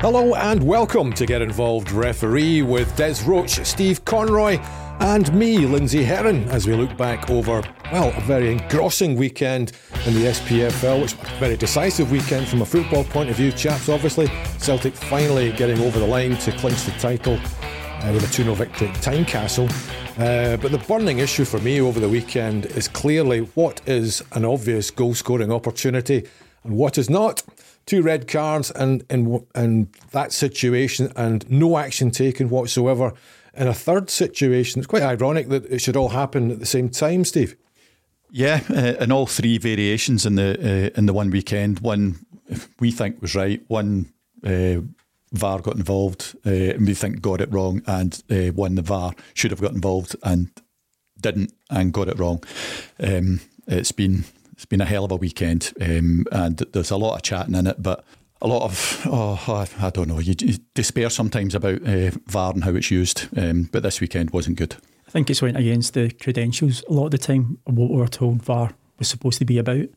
Hello and welcome to Get Involved Referee with Des Roache, Steve Conroy, and me, Lindsay Herron, as we look back over, well, a very engrossing weekend in the SPFL, which was a very decisive weekend from a football point of view, chaps, obviously. Celtic finally getting over the line to clinch the title uh, with a 2 0 victory at Tynecastle. Uh, but the burning issue for me over the weekend is clearly what is an obvious goal scoring opportunity and what is not two red cards and in in that situation and no action taken whatsoever. In a third situation, it's quite ironic that it should all happen at the same time, Steve. Yeah, uh, in all three variations in the uh, in the one weekend, one we think was right, one uh, VAR got involved, uh, and we think got it wrong, and uh, one the VAR should have got involved and didn't and got it wrong. Um, it's been it's been a hell of a weekend, um, and there's a lot of chatting in it, but a lot of oh, I, I don't know. You, you, despair sometimes about uh, VAR and how it's used, um, but this weekend wasn't good. I think it's went against the credentials a lot of the time of what we were told VAR was supposed to be about,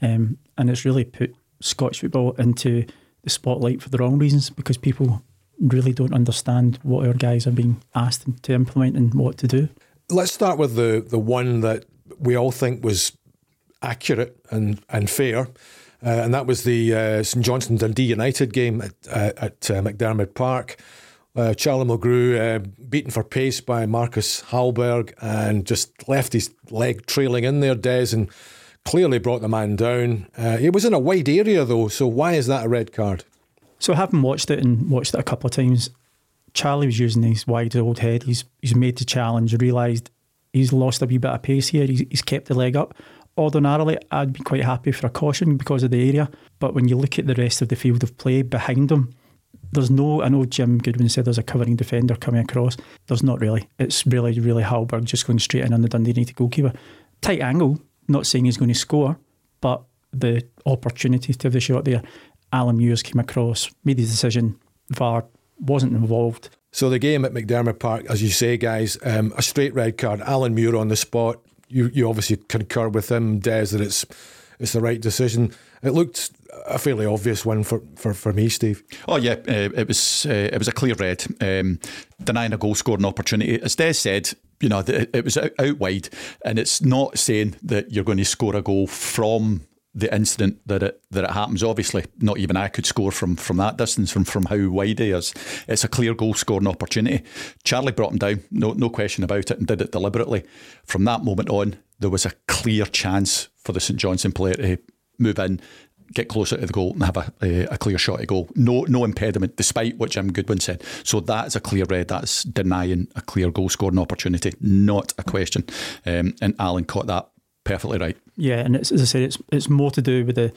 um, and it's really put Scottish football into the spotlight for the wrong reasons because people really don't understand what our guys are being asked to implement and what to do. Let's start with the the one that we all think was accurate and, and fair. Uh, and that was the uh, St Johnstone Dundee United game at, uh, at uh, McDiarmid Park. Uh, Charlie Mulgrew uh, beaten for pace by Marcus Hallberg and just left his leg trailing in there, Des, and clearly brought the man down. it was in a wide area though, so why is that a red card? So having watched it and watched it a couple of times, Charlie was using his wide old head. He's he's made the challenge, realised he's lost a wee bit of pace here. He's, he's kept the leg up ordinarily I'd be quite happy for a caution because of the area. But when you look at the rest of the field of play behind him, there's no. I know Jim Goodwin said there's a covering defender coming across. There's not really. It's really, really Hallberg just going straight in on the Dundee United goalkeeper. Tight angle. Not saying he's going to score, but the opportunity to have the shot there. Alan Muirs came across, made his decision. VAR wasn't involved. So the game at McDiarmid Park, as you say, guys, um, a straight red card. Alan Muir on the spot you you obviously concur with him, Des, that it's it's the right decision. It looked a fairly obvious one for, for, for me, Steve. Oh yeah, uh, it was uh, it was a clear red, um, denying a goal scoring opportunity. As Des said, you know it, was out, out wide, and it's not saying that you're going to score a goal from the incident that it that it happens. Obviously, not even I could score from from that distance, from from how wide he is. It's a clear goal scoring opportunity. Charlie brought him down, no no question about it, and did it deliberately. From that moment on, there was a clear chance for the St Johnstone player to move in. Get closer to the goal and have a, a, a clear shot at goal. No, no impediment, despite what Jim Goodwin said. So that is a clear red. That's denying a clear goal scoring opportunity, not a question. Um, and Alan caught that perfectly right. Yeah, and as I said, it's it's more to do with the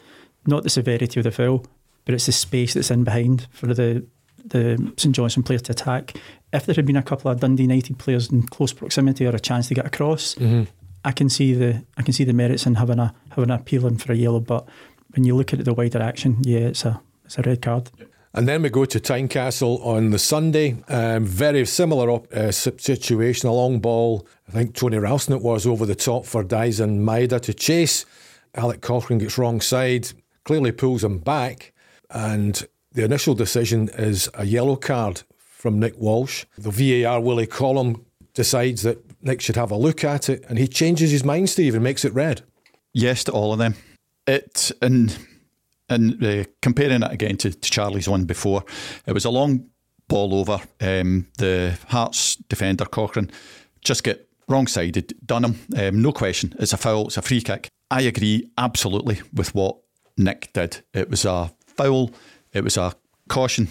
not the severity of the foul, but it's the space that's in behind for the the St Johnstone player to attack. If there had been a couple of Dundee United players in close proximity or a chance to get across, mm-hmm. I can see the I can see the merits in having a having a appealing for a yellow. But when you look at the wider action, yeah, it's a it's a red card. And then we go to Tynecastle on the Sunday. Um, very similar op- uh, situation. A long ball. I think Tony Ralston it was over the top for Daizen Maeda to chase. Alec Cochrane gets wrong side, clearly pulls him back. And the initial decision is a yellow card from Nick Walsh. The VAR Willie Collum decides that Nick should have a look at it, and he changes his mind, Steve, and makes it red. Yes to all of them. It and and uh, comparing it again to, to, Charlie's one before, it was a long ball over. Um, the Hearts defender Cochrane just get wrong sided, done him. Um, no question. It's a foul. It's a free kick. I agree absolutely with what Nick did. It was a foul. It was a caution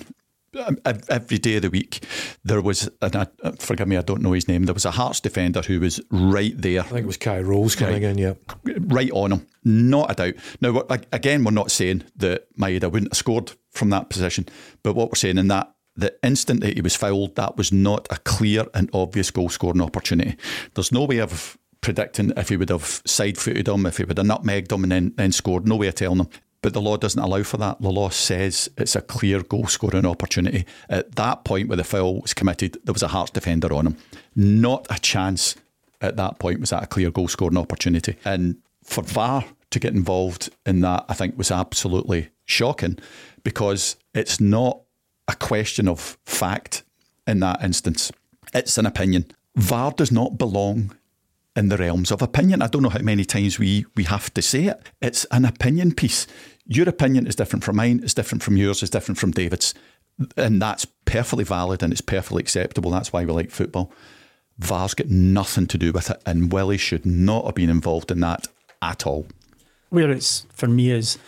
every day of the week, there was, and I, uh, forgive me, I don't know his name. There was a Hearts defender who was right there. I think it was Kye Rowles coming in, yeah, right on him, not a doubt. Now, again, we're not saying that Maeda wouldn't have scored from that position, but what we're saying in that the instant that he was fouled, that was not a clear and obvious goal scoring opportunity. There's no way of predicting if he would have side footed him, if he would have nutmegged him and then, then scored. No way of telling him. But the law doesn't allow for that. The law says it's a clear goal scoring opportunity. At that point where the foul was committed, there was a Hearts defender on him. Not a chance at that point was that a clear goal scoring opportunity. And for VAR to get involved in that, I think was absolutely shocking because it's not a question of fact in that instance. It's an opinion. VAR does not belong in the realms of opinion. I don't know how many times we we have to say it. It's an opinion piece. Your opinion is different from mine, it's different from yours, it's different from David's. And that's perfectly valid and it's perfectly acceptable. That's why we like football. VAR's got nothing to do with it, and Willie should not have been involved in that at all. Where it's for me is,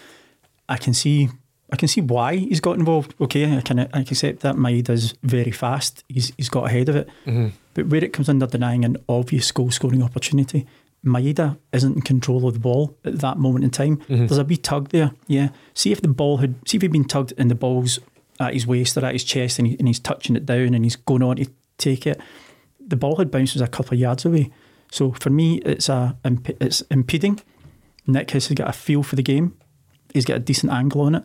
I can see, I can see why he's got involved. Okay, I can, I can accept that is very fast. He's he's got ahead of it, mm-hmm. But where it comes under denying an obvious goal scoring opportunity, Maeda isn't in control of the ball at that moment in time. Mm-hmm. There's a wee tug there. Yeah. See if the ball had, see if he'd been tugged and the ball's at his waist or at his chest and, he, and he's touching it down and he's going on to take it the ball had bounced was a couple of yards away. So for me, it's a it's impeding. Nick has got a feel for the game. He's got a decent angle on it.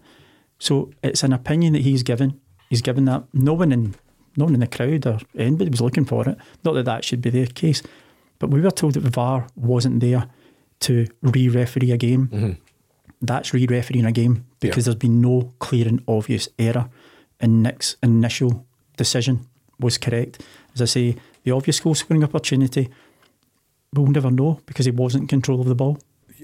So it's an opinion that he's given. He's given that no one in no one in the crowd or anybody was looking for it. Not that that should be the case, but we were told that the VAR wasn't there to re-referee a game. Mm-hmm. That's re-refereeing a game because there's been no clear and obvious error, and Nick's initial decision was correct. As I say, the obvious goal scoring opportunity, we'll never know because he wasn't in control of the ball.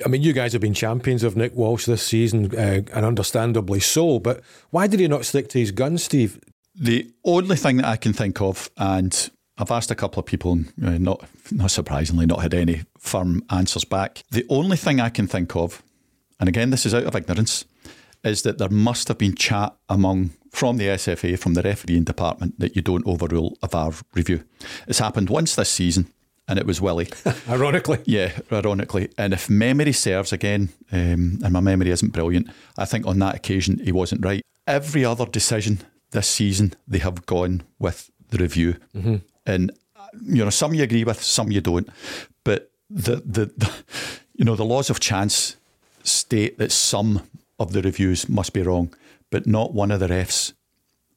I mean, you guys have been champions of Nick Walsh this season, uh, and understandably so. But why did he not stick to his guns, Steve? The only thing that I can think of, and I've asked a couple of people, uh, not not surprisingly, not had any firm answers back. The only thing I can think of, and again, this is out of ignorance, is that there must have been chat among from the SFA, from the refereeing department, that you don't overrule a VAR review. It's happened once this season, and it was Willie. ironically. Yeah, ironically. And if memory serves again, um, and my memory isn't brilliant, I think on that occasion he wasn't right. Every other decision this season, they have gone with the review. Mm-hmm. And, you know, some you agree with, some you don't. But the, the, the, you know, the laws of chance state that some of the reviews must be wrong, but not one of the refs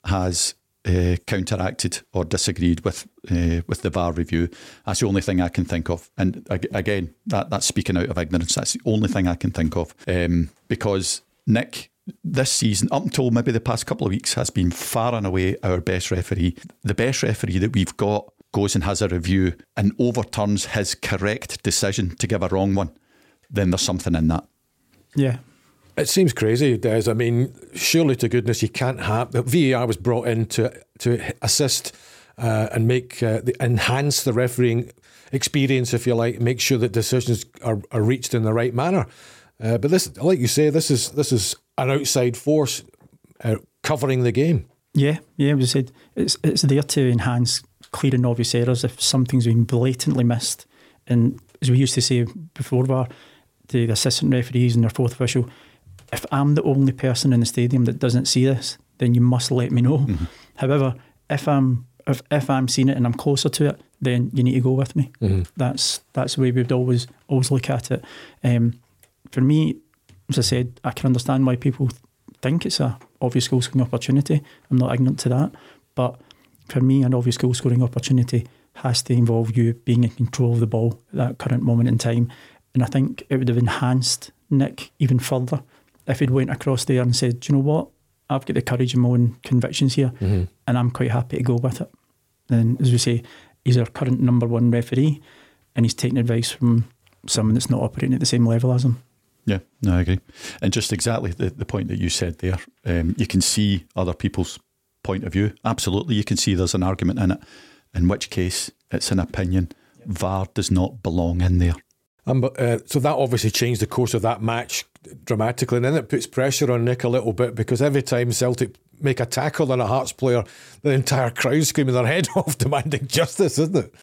has uh, counteracted or disagreed with uh, with the VAR review. That's the only thing I can think of. And again, that that's speaking out of ignorance. That's the only thing I can think of um, because Nick. This season, up until maybe the past couple of weeks, has been far and away our best referee. The best referee that we've got goes and has a review and overturns his correct decision to give a wrong one. Then there's something in that. Yeah, it seems crazy, Des. I mean, surely to goodness you can't have the VAR was brought in to to assist uh, and make uh, the, enhance the refereeing experience, if you like, make sure that decisions are, are reached in the right manner. Uh, but this, like you say, this is this is an outside force uh, covering the game. Yeah, yeah. We said, it's it's there to enhance clear and obvious errors if something's been blatantly missed. And as we used to say before, VAR, the assistant referees and their fourth official if I'm the only person in the stadium that doesn't see this, then you must let me know. Mm-hmm. However, if I'm if, if I'm seeing it and I'm closer to it, then you need to go with me. Mm-hmm. That's that's the way we'd always always look at it. Um, for me, as I said, I can understand why people think it's a obvious goal scoring opportunity. I'm not ignorant to that, but for me, an obvious goal scoring opportunity has to involve you being in control of the ball at that current moment in time. And I think it would have enhanced Nick even further if he'd went across there and said, Do you know what? I've got the courage and my own convictions here, mm-hmm. and I'm quite happy to go with it. Then, as we say, he's our current number one referee, and he's taking advice from someone that's not operating at the same level as him. Yeah, no, I agree. And just exactly the, the point that you said there, um, you can see other people's point of view. Absolutely, you can see there's an argument in it, in which case it's an opinion. VAR does not belong in there. Um, uh, so that obviously changed the course of that match dramatically, and then it puts pressure on Nick a little bit because every time Celtic make a tackle on a Hearts player, the entire crowd screaming their head off, demanding justice, isn't it?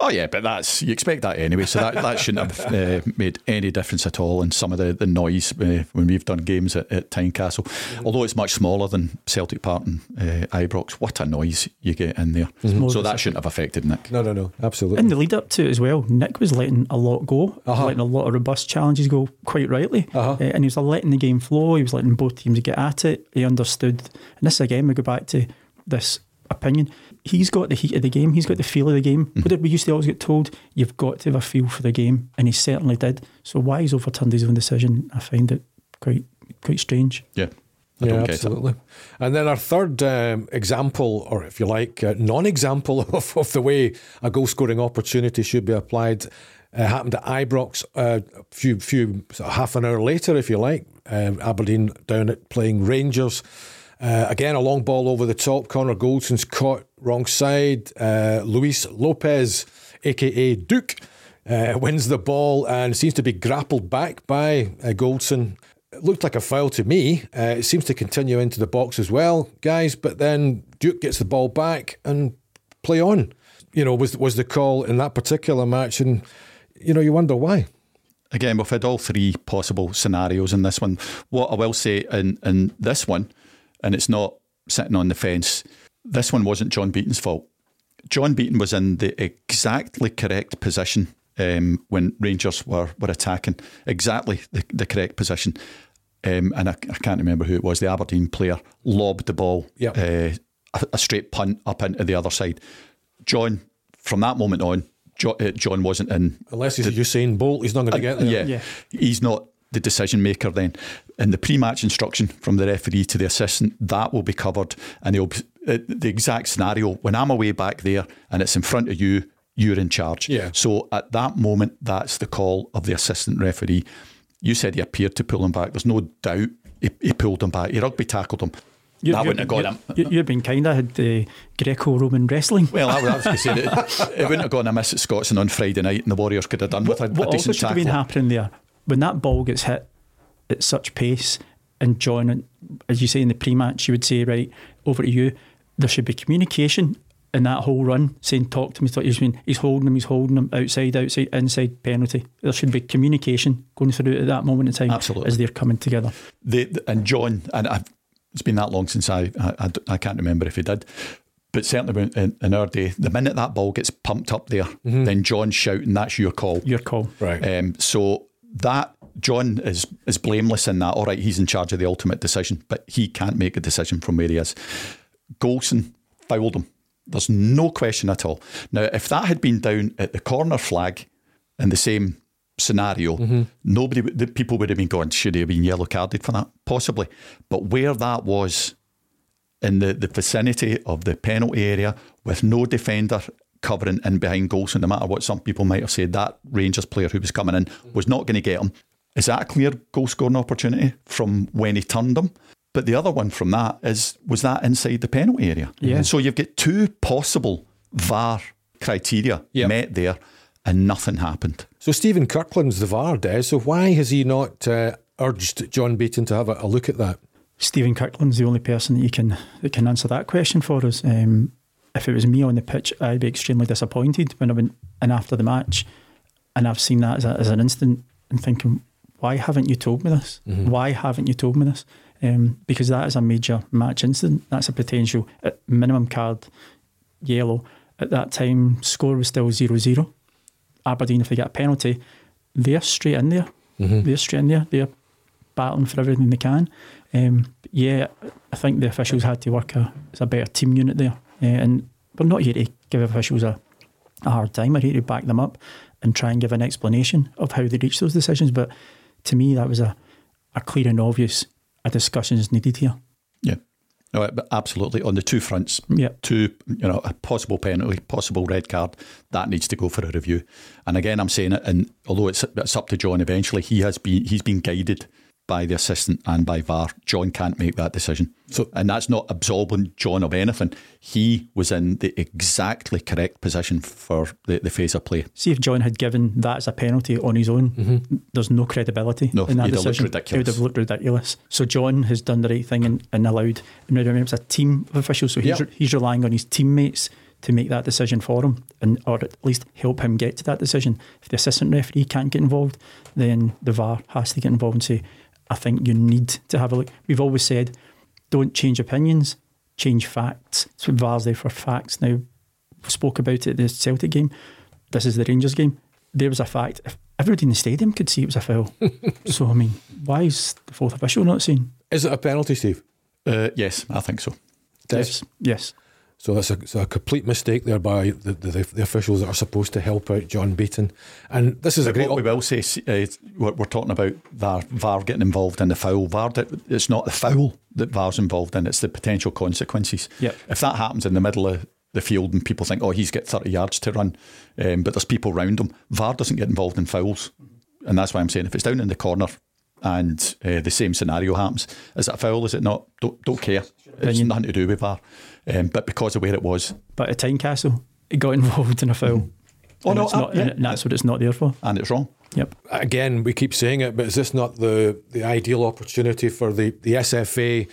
Oh yeah, but that's you expect that anyway. So that, that shouldn't have uh, made any difference at all in some of the the noise uh, when we've done games at, at Tynecastle. Mm-hmm. Although it's much smaller than Celtic Park and uh, Ibrox, what a noise you get in there. Mm-hmm. So that shouldn't have affected Nick. No, no, no, absolutely. In the lead up to it as well, Nick was letting a lot go, uh-huh. letting a lot of robust challenges go, quite rightly, uh-huh. Uh, and he was letting the game flow. He was letting both teams get at it. He understood, and this again we go back to this opinion. He's got the heat of the game. He's got the feel of the game. Mm-hmm. What did we used to always get told? You've got to have a feel for the game, and he certainly did. So why he's overturned his own decision, I find it quite quite strange. Yeah. I yeah, don't absolutely. And then our third um, example, or if you like, uh, non-example of, of the way a goal-scoring opportunity should be applied, uh, happened at Ibrox uh, a few, few sort of half an hour later, if you like. Um, Aberdeen down at playing Rangers. Uh, again, a long ball over the top. Connor Goldson's caught wrong side. Uh, Luis Lopes, aka Duk, uh, wins the ball and seems to be grappled back by uh, Goldson. It looked like a foul to me. Uh, it seems to continue into the box as well, guys. But then Duk gets the ball back and play on. You know, was was the call in that particular match, and you know, you wonder why. Again, we've had all three possible scenarios in this one. What I will say in, in this one, and it's not sitting on the fence, this one wasn't John Beaton's fault. John Beaton was in the exactly correct position um, when Rangers were, were attacking, exactly the, the correct position. Um, and I, I, can't remember who it was, the Aberdeen player lobbed the ball, yep. uh, a, a, straight punt up into the other side. John, from that moment on, John, uh, John wasn't in. Unless he's the, Usain Bolt, he's not going to get there. Yeah, yeah, he's not the decision maker then. In the pre match instruction from the referee to the assistant, that will be covered and be, uh, the exact scenario. When I'm away back there and it's in front of you, you're in charge. Yeah. So at that moment, that's the call of the assistant referee. You said he appeared to pull him back. There's no doubt he, he pulled him back. He rugby tackled him. You, that wouldn't have got him. You, you've been kind I had uh, Greco-Roman wrestling. Well, I, was going to say that it wouldn't have gone amiss at Scotstoun on Friday night, and the Warriors could have done what, with a, what a decent also should tackle. have been happening there when that ball gets hit at such pace, and John, as you say in the pre-match, you would say, right, over to you. There should be communication in that whole run, saying, talk to me, talk to me. He's holding him, he's holding him, outside, outside, inside, penalty. There should be communication going through at that moment in time Absolutely. as they're coming together. The, and John, and I've, it's been that long since I, I, I can't remember if he did, but certainly in, in, our day, the minute that ball gets pumped up there, mm-hmm. then John's shouting, that's your call. Your call. Right. Um, so that John is is blameless in that. All right, he's in charge of the ultimate decision, but he can't make a decision from where he is. Goldson fouled him. There's no question at all. Now, if that had been down at the corner flag in the same scenario, mm-hmm. nobody, the people would have been going, should he have been yellow carded for that? Possibly. But where that was in the, the vicinity of the penalty area with no defender covering in behind Goldson, no matter what some people might have said, that Rangers player who was coming in was not going to get him. Is that a clear goal scoring opportunity from when he turned him? But the other one from that is was that inside the penalty area? Yeah. So you've got two possible VAR criteria yep. met there, and nothing happened. So Stephen Kirkland's the VAR, Des. So why has he not uh, urged John Beaton to have a, a, look at that? Stephen Kirkland's the only person that you can that can answer that question for us. Um, if it was me on the pitch, I'd be extremely disappointed when I went in after the match, and I've seen that as, a, as an instant and thinking, why haven't you told me this? Mm-hmm. Why haven't you told me this? Um, because that is a major match incident. That's a potential minimum card yellow. At that time, score was still 0 0. Aberdeen, if they get a penalty, they're straight in there. Mm-hmm. They're straight in there. They're battling for everything they can. Um, yeah, I think the officials had to work a, as a better team unit there. Uh, and we're not here to give officials a, a hard time. We're here to back them up and try and give an explanation of how they reach those decisions. But to me, that was a, a clear and obvious a discussion is needed here. Yeah. No, but absolutely. On the two fronts, yeah. two, you know, a possible penalty, possible red card, that needs to go for a review. And again, I'm saying it, and although it's, it's up to John eventually, he has been he's been guided by the assistant and by VAR. John can't make that decision. So, and that's not absolving John of anything. He was in the exactly correct position for the, the phase of play. See if John had given that as a penalty on his own, mm-hmm. there's no credibility no, in that decision. It would have looked ridiculous. So John has done the right thing and, and allowed. And remember, it's a team of officials, so he's, yep. he's relying on his teammates to make that decision for him, and or at least help him get to that decision. If the assistant referee can't get involved, then the VAR has to get involved and say, I think you need to have a look. We've always said, don't change opinions, change facts. So VAR's there for facts. Now, we spoke about it at the Celtic game. This is the Rangers game. There was a fact. If everybody in the stadium could see it was a foul. so, I mean, why is the fourth official not seeing? Is it a penalty, Steve? Uh, yes, I think so. Yes. Yes. So that's a, a, complete mistake there by the, the, the, officials that are supposed to help out John Beaton. And this is but a great. What we will say, uh, we're, we're, talking about VAR, VAR getting involved in the foul. VAR, it's not the foul that VAR's involved in; it's the potential consequences. Yep. If that happens in the middle of the field and people think, oh, he's got 30 yards to run, um, but there's people around him, VAR doesn't get involved in fouls, and that's why I'm saying if it's down in the corner and uh, the same scenario happens, is it a foul? Is it not? Don't, don't care. It's nothing to do with VAR. Um, but because of where it was. But at Tynecastle, it got involved in a foul. Mm. Oh, no, uh, not, yeah. and that's what it's not there for. And it's wrong. Yep. Again, we keep saying it, but is this not the, the ideal opportunity for the, the SFA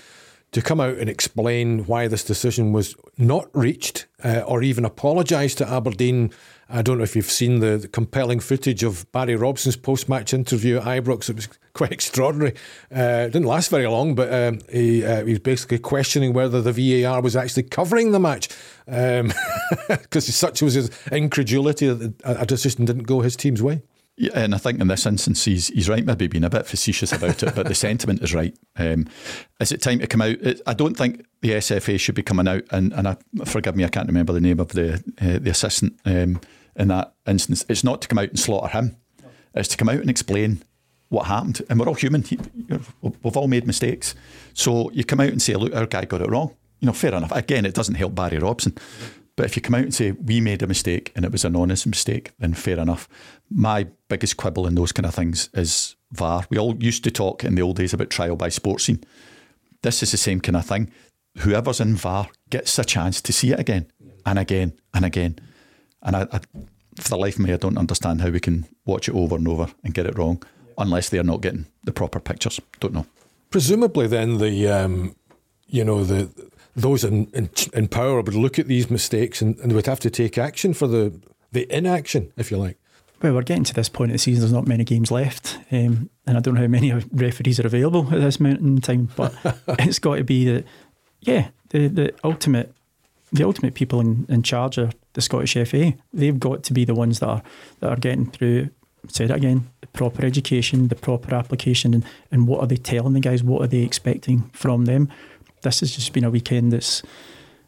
to come out and explain why this decision was not reached uh, or even apologise to Aberdeen I don't know if you've seen the, the compelling footage of Barry Robson's post match interview at Ibrox. It was quite extraordinary. Uh, it didn't last very long, but um, he, uh, he was basically questioning whether the VAR was actually covering the match because um, such was his incredulity that a decision didn't go his team's way. Yeah, and I think in this instance, he's, he's right, maybe being a bit facetious about it, but the sentiment is right. Um, is it time to come out? I don't think the SFA should be coming out, and, and I, forgive me, I can't remember the name of the uh, the assistant um, in that instance. It's not to come out and slaughter him, it's to come out and explain what happened. And we're all human, we've all made mistakes. So you come out and say, look, our guy got it wrong. You know, fair enough. Again, it doesn't help Barry Robson. But if you come out and say, we made a mistake and it was an honest mistake, then fair enough. My biggest quibble in those kind of things is VAR. We all used to talk in the old days about trial by sports scene. This is the same kind of thing. Whoever's in VAR gets a chance to see it again and again and again. And I, I, for the life of me, I don't understand how we can watch it over and over and get it wrong unless they're not getting the proper pictures. Don't know. Presumably, then the um, you know the those in, in, in power would look at these mistakes and, and would have to take action for the the inaction, if you like. Well, we're getting to this point of the season. There's not many games left, um, and I don't know how many referees are available at this moment in time. But it's got to be that, yeah, the the ultimate the ultimate people in, in charge are the Scottish FA. They've got to be the ones that are that are getting through. Said it again, the proper education, the proper application, and, and what are they telling the guys? What are they expecting from them? This has just been a weekend that's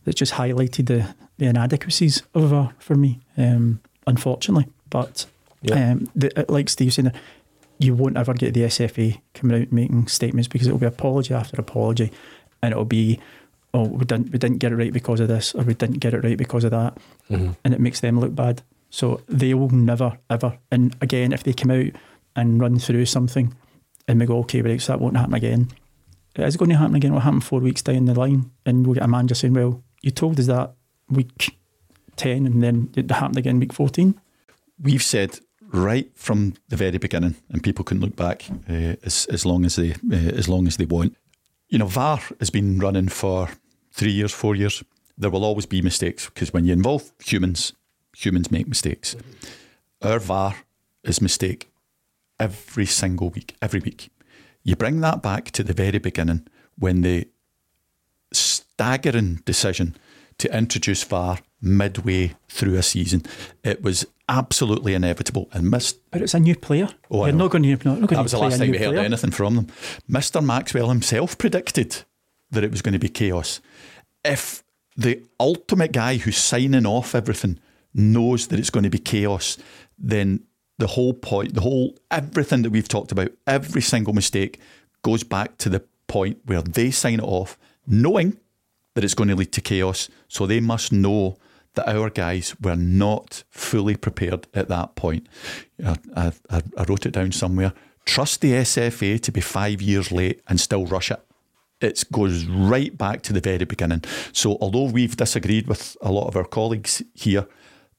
that's just highlighted the, the inadequacies of VAR for me, um, unfortunately. But yeah. um, the, like Steve said, you won't ever get the SFA coming out making statements because it will be apology after apology, and it'll be, oh, we didn't we didn't get it right because of this, or we didn't get it right because of that, mm-hmm. and it makes them look bad. So they will never ever. And again, if they come out and run through something, and we go, okay, right, so that won't happen again is it going to happen again? What happened four weeks down the line? And we'll get a manager saying, well, you told us that week 10 and then it happened again week 14? We've said right from the very beginning, and people can look back uh, as, as long as they uh, as long as they want. You know, VAR has been running for three years, four years. There will always be mistakes because when you involve humans, humans make mistakes. Our VAR is mistake every single week, every week. You bring that back to the very beginning when the staggering decision to introduce VAR midway through a season. It was absolutely inevitable and missed. But it's a new player. Oh, You're not going to. Not, not going that was the last time we heard anything from them. Mr. Maxwell himself predicted that it was going to be chaos. If the ultimate guy who's signing off everything knows that it's going to be chaos, then the whole point, the whole everything that we've talked about, every single mistake goes back to the point where they sign it off, knowing that it's going to lead to chaos. So they must know that our guys were not fully prepared at that point. I, I, I wrote it down somewhere. Trust the SFA to be five years late and still rush it. It goes right back to the very beginning. So, although we've disagreed with a lot of our colleagues here,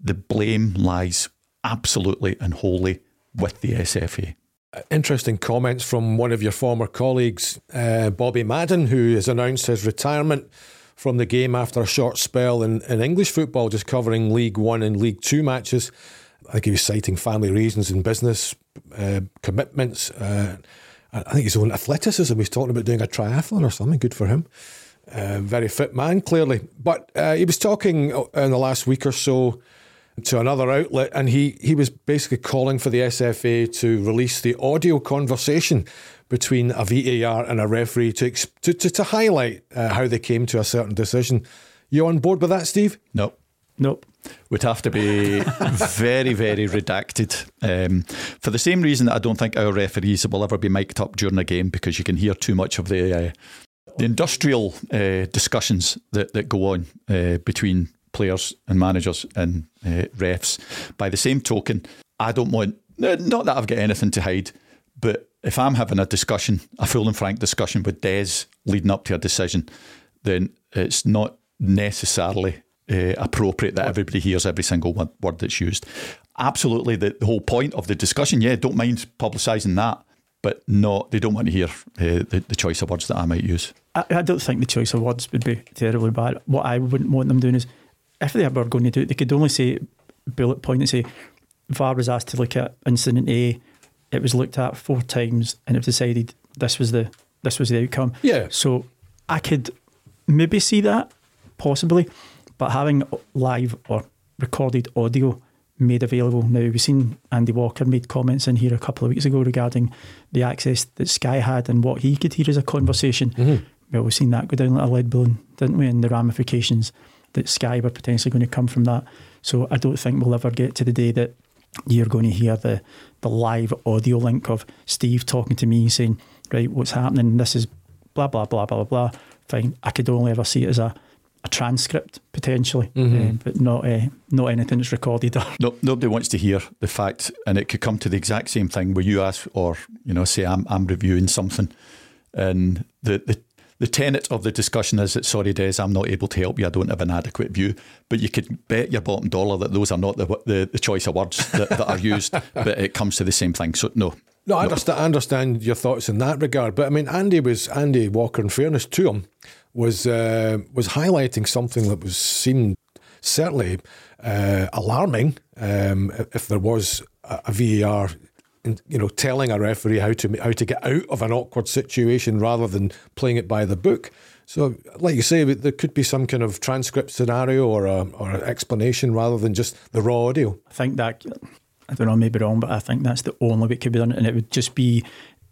the blame lies absolutely and wholly with the SFA. Interesting comments from one of your former colleagues, uh, Bobby Madden, who has announced his retirement from the game after a short spell in, in English football, just covering League One and League Two matches. I think he was citing family reasons and business uh, commitments. Uh, I think his own athleticism. He's talking about doing a triathlon or something. Good for him. Uh, very fit man, clearly. But uh, he was talking in the last week or so to another outlet, and he, he was basically calling for the SFA to release the audio conversation between a VAR and a referee to to, to, to highlight uh, how they came to a certain decision. You on board with that, Steve? No. Nope. Would have to be very, very redacted. Um, for the same reason that I don't think our referees will ever be mic'd up during a game because you can hear too much of the uh, the industrial uh, discussions that, that go on uh, between players and managers and uh, refs. By the same token, I don't want, not that I've got anything to hide, but if I'm having a discussion, a full and frank discussion with Des leading up to a decision, then it's not necessarily uh, appropriate that everybody hears every single word that's used. Absolutely, the, the whole point of the discussion, yeah, don't mind publicising that, but not they don't want to hear uh, the, the choice of words that I might use. I, I, don't think the choice of words would be terribly bad. What I wouldn't want them doing is, if they were going to do it, they could only say bullet point and say VAR was asked to look at incident A. It was looked at four times, and it was decided this was the this was the outcome. Yeah. So I could maybe see that possibly, but having live or recorded audio made available now, we've seen Andy Walker made comments in here a couple of weeks ago regarding the access that Sky had and what he could hear as a conversation. Mm-hmm. Well, we've seen that go down like a lead balloon, didn't we? And the ramifications that Sky were potentially going to come from that. So I don't think we'll ever get to the day that you're going to hear the the live audio link of Steve talking to me saying, right, what's happening? This is blah blah blah blah blah. Fine. I could only ever see it as a a transcript potentially, mm-hmm. uh, but not uh, not anything that's recorded. no, nobody wants to hear the fact, and it could come to the exact same thing where you ask, or you know, say I'm I'm reviewing something, and the the the tenet of the discussion is that sorry, Des, I'm not able to help you. I don't have an adequate view. But you could bet your bottom dollar that those are not the the, the choice of words that, that are used. but it comes to the same thing. So no. No, I understand. I understand your thoughts in that regard. But I mean, Andy was Andy Walker. In fairness to him, was uh, was highlighting something that was seemed certainly uh, alarming. Um, if there was a, a VAR you know, telling a referee how to how to get out of an awkward situation rather than playing it by the book. So, like you say, there could be some kind of transcript scenario or a, or an explanation rather than just the raw audio. I think that I don't know, I may be wrong, but I think that's the only way it could be done, and it would just be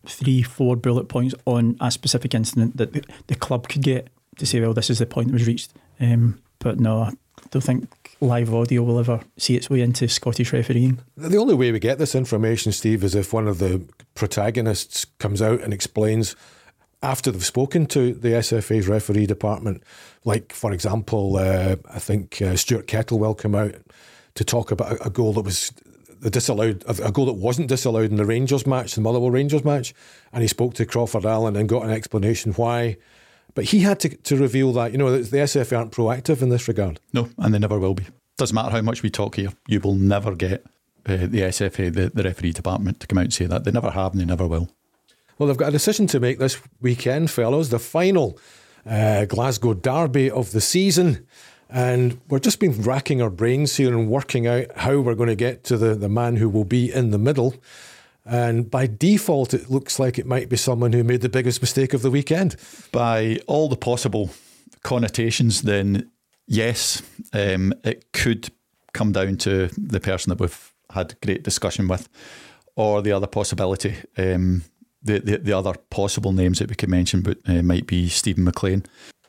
three, four bullet points on a specific incident that the, the club could get to say, well, this is the point that was reached. Um, but no, I don't think live audio will ever see its way into Scottish refereeing. The only way we get this information, Steve, is if one of the protagonists comes out and explains after they've spoken to the SFA's referee department. Like, for example, uh, I think uh, Stuart Kettlewell came out to talk about a, goal that was the disallowed a goal that wasn't disallowed in the Rangers match, the Motherwell Rangers match, and he spoke to Crawford Allan and got an explanation why but he had to, to reveal that, you know, the SFA aren't proactive in this regard. No, and they never will be. Doesn't matter how much we talk here, you will never get uh, the SFA, the, the referee department, to come out and say that. They never have and they never will. Well, they've got a decision to make this weekend, fellows. The final uh, Glasgow derby of the season. And we've just been racking our brains here and working out how we're going to get to the, the man who will be in the middle. And by default, it looks like it might be someone who made the biggest mistake of the weekend. By all the possible connotations, then yes, um, it could come down to the person that we've had great discussion with, or the other possibility. Um, the, the, the other possible names that we could mention, but uh, might be Steven McLean.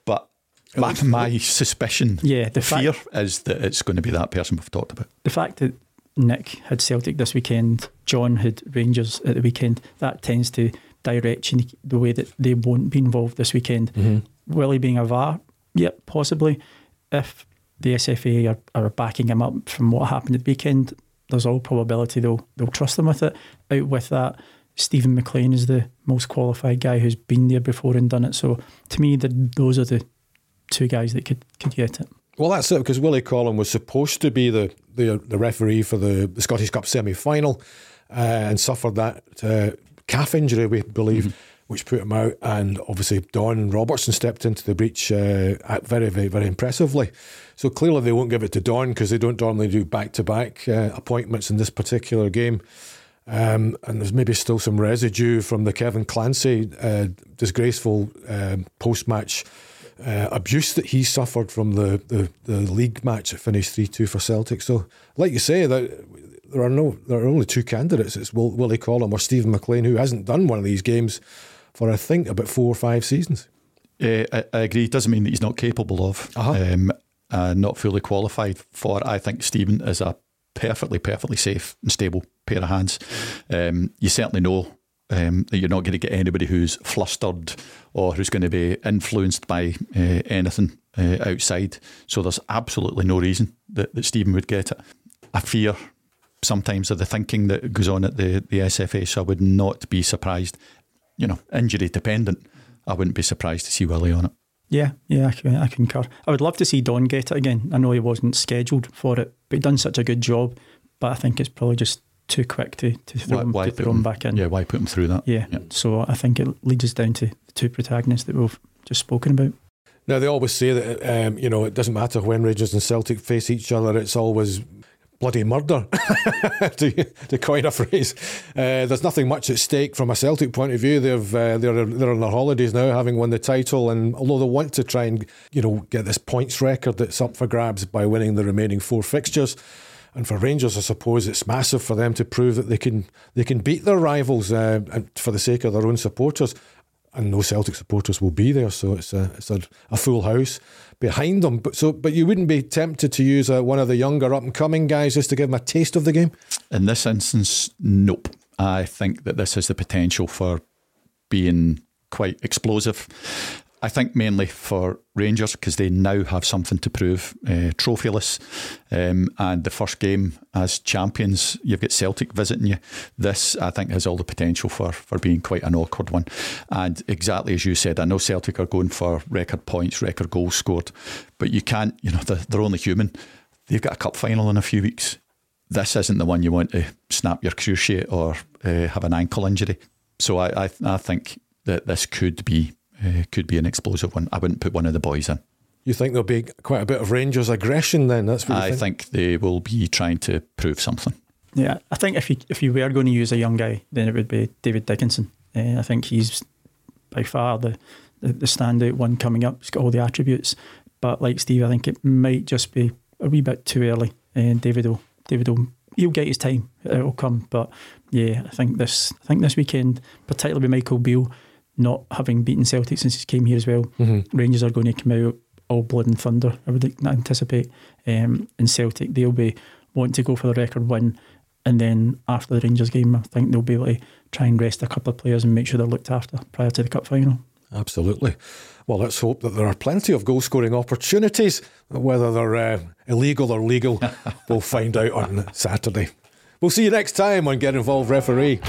But my, my suspicion, yeah, the fear fact, is that it's going to be that person we've talked about. The fact that Nick had Celtic this weekend, John had Rangers at the weekend. That tends to direct the way that they won't be involved this weekend. Mm-hmm. Willie being a VAR, yep, possibly. If the SFA are, are backing him up from what happened at the weekend, there's all probability they'll they'll trust them with it. Out with that, Steven McLean is the most qualified guy who's been there before and done it. So to me, the, those are the two guys that could could get it. Well, that's it because Willie Collum was supposed to be the the, the referee for the, the Scottish Cup semi final uh, and suffered that uh, calf injury, we believe, mm-hmm. which put him out. And obviously, Don Robertson stepped into the breach uh, very, very, very impressively. So clearly, they won't give it to Don because they don't normally do back to back appointments in this particular game. Um, and there's maybe still some residue from the Kevin Clancy uh, disgraceful um, post match uh, abuse that he suffered from the, the, the league match that finished 3 2 for Celtic. So, like you say, that there are no there are only two candidates. It's Will, Willie Collum or Steven McLean, who hasn't done one of these games for I think about four or five seasons. Uh, I, I, agree. It doesn't mean that he's not capable of, uh-huh. um, uh, not fully qualified for. I think Steven is a perfectly, perfectly safe and stable pair of hands. Um, you certainly know um, you're not going to get anybody who's flustered or who's going to be influenced by uh, anything uh, outside. So there's absolutely no reason that, that Steven would get it. I fear sometimes of the thinking that goes on at the, the SFA, so I would not be surprised. You know, injury dependent, I wouldn't be surprised to see Willie on it. Yeah, yeah, I, I concur. I would love to see Don get it again. I know he wasn't scheduled for it, but he done such a good job. But I think it's probably just too quick to, to throw, why, him, why to throw him, back in. Yeah, why put him through that? Yeah. yeah. So I think it leads us down to the two protagonists that we've just spoken about. Now they always say that um, you know it doesn't matter when Rangers and Celtic face each other; it's always bloody murder, to, to coin a phrase. Uh, there's nothing much at stake from a Celtic point of view. They've uh, they're they're on their holidays now, having won the title, and although they want to try and you know get this points record that's up for grabs by winning the remaining four fixtures. And for Rangers, I suppose it's massive for them to prove that they can they can beat their rivals uh, for the sake of their own supporters. And no Celtic supporters will be there, so it's a it's a, a full house behind them. But so, but you wouldn't be tempted to use uh, one of the younger up and coming guys just to give them a taste of the game. In this instance, nope. I think that this has the potential for being quite explosive. I think mainly for Rangers because they now have something to prove, uh, trophyless. Um, and the first game as champions, you've got Celtic visiting you. This, I think, has all the potential for, for being quite an awkward one. And exactly as you said, I know Celtic are going for record points, record goals scored, but you can't, you know, they're, they're only human. They've got a cup final in a few weeks. This isn't the one you want to snap your cruciate or uh, have an ankle injury. So I, I, I think that this could be uh, could be an explosive one. I wouldn't put one of the boys in. You think there'll be quite a bit of Rangers aggression then? That's what I think? think? they will be trying to prove something. Yeah, I think if you if you were going to use a young guy, then it would be David Dickinson. Uh, I think he's by far the, the, the standout one coming up. He's got all the attributes, but like Steve, I think it might just be a wee bit too early. And David will David will he'll get his time. It'll come, but yeah, I think this I think this weekend, particularly with Michael Beale not having beaten Celtic since he came here as well. Mm-hmm. Rangers are going to come out all blood and thunder, I would anticipate. Um, and Celtic, they'll be wanting to go for the record win. And then after the Rangers game, I think they'll be able to try and rest a couple of players and make sure they're looked after prior to the cup final. Absolutely. Well, let's hope that there are plenty of goal scoring opportunities. Whether they're uh, illegal or legal, we'll find out on Saturday. We'll see you next time on Get Involved Referee.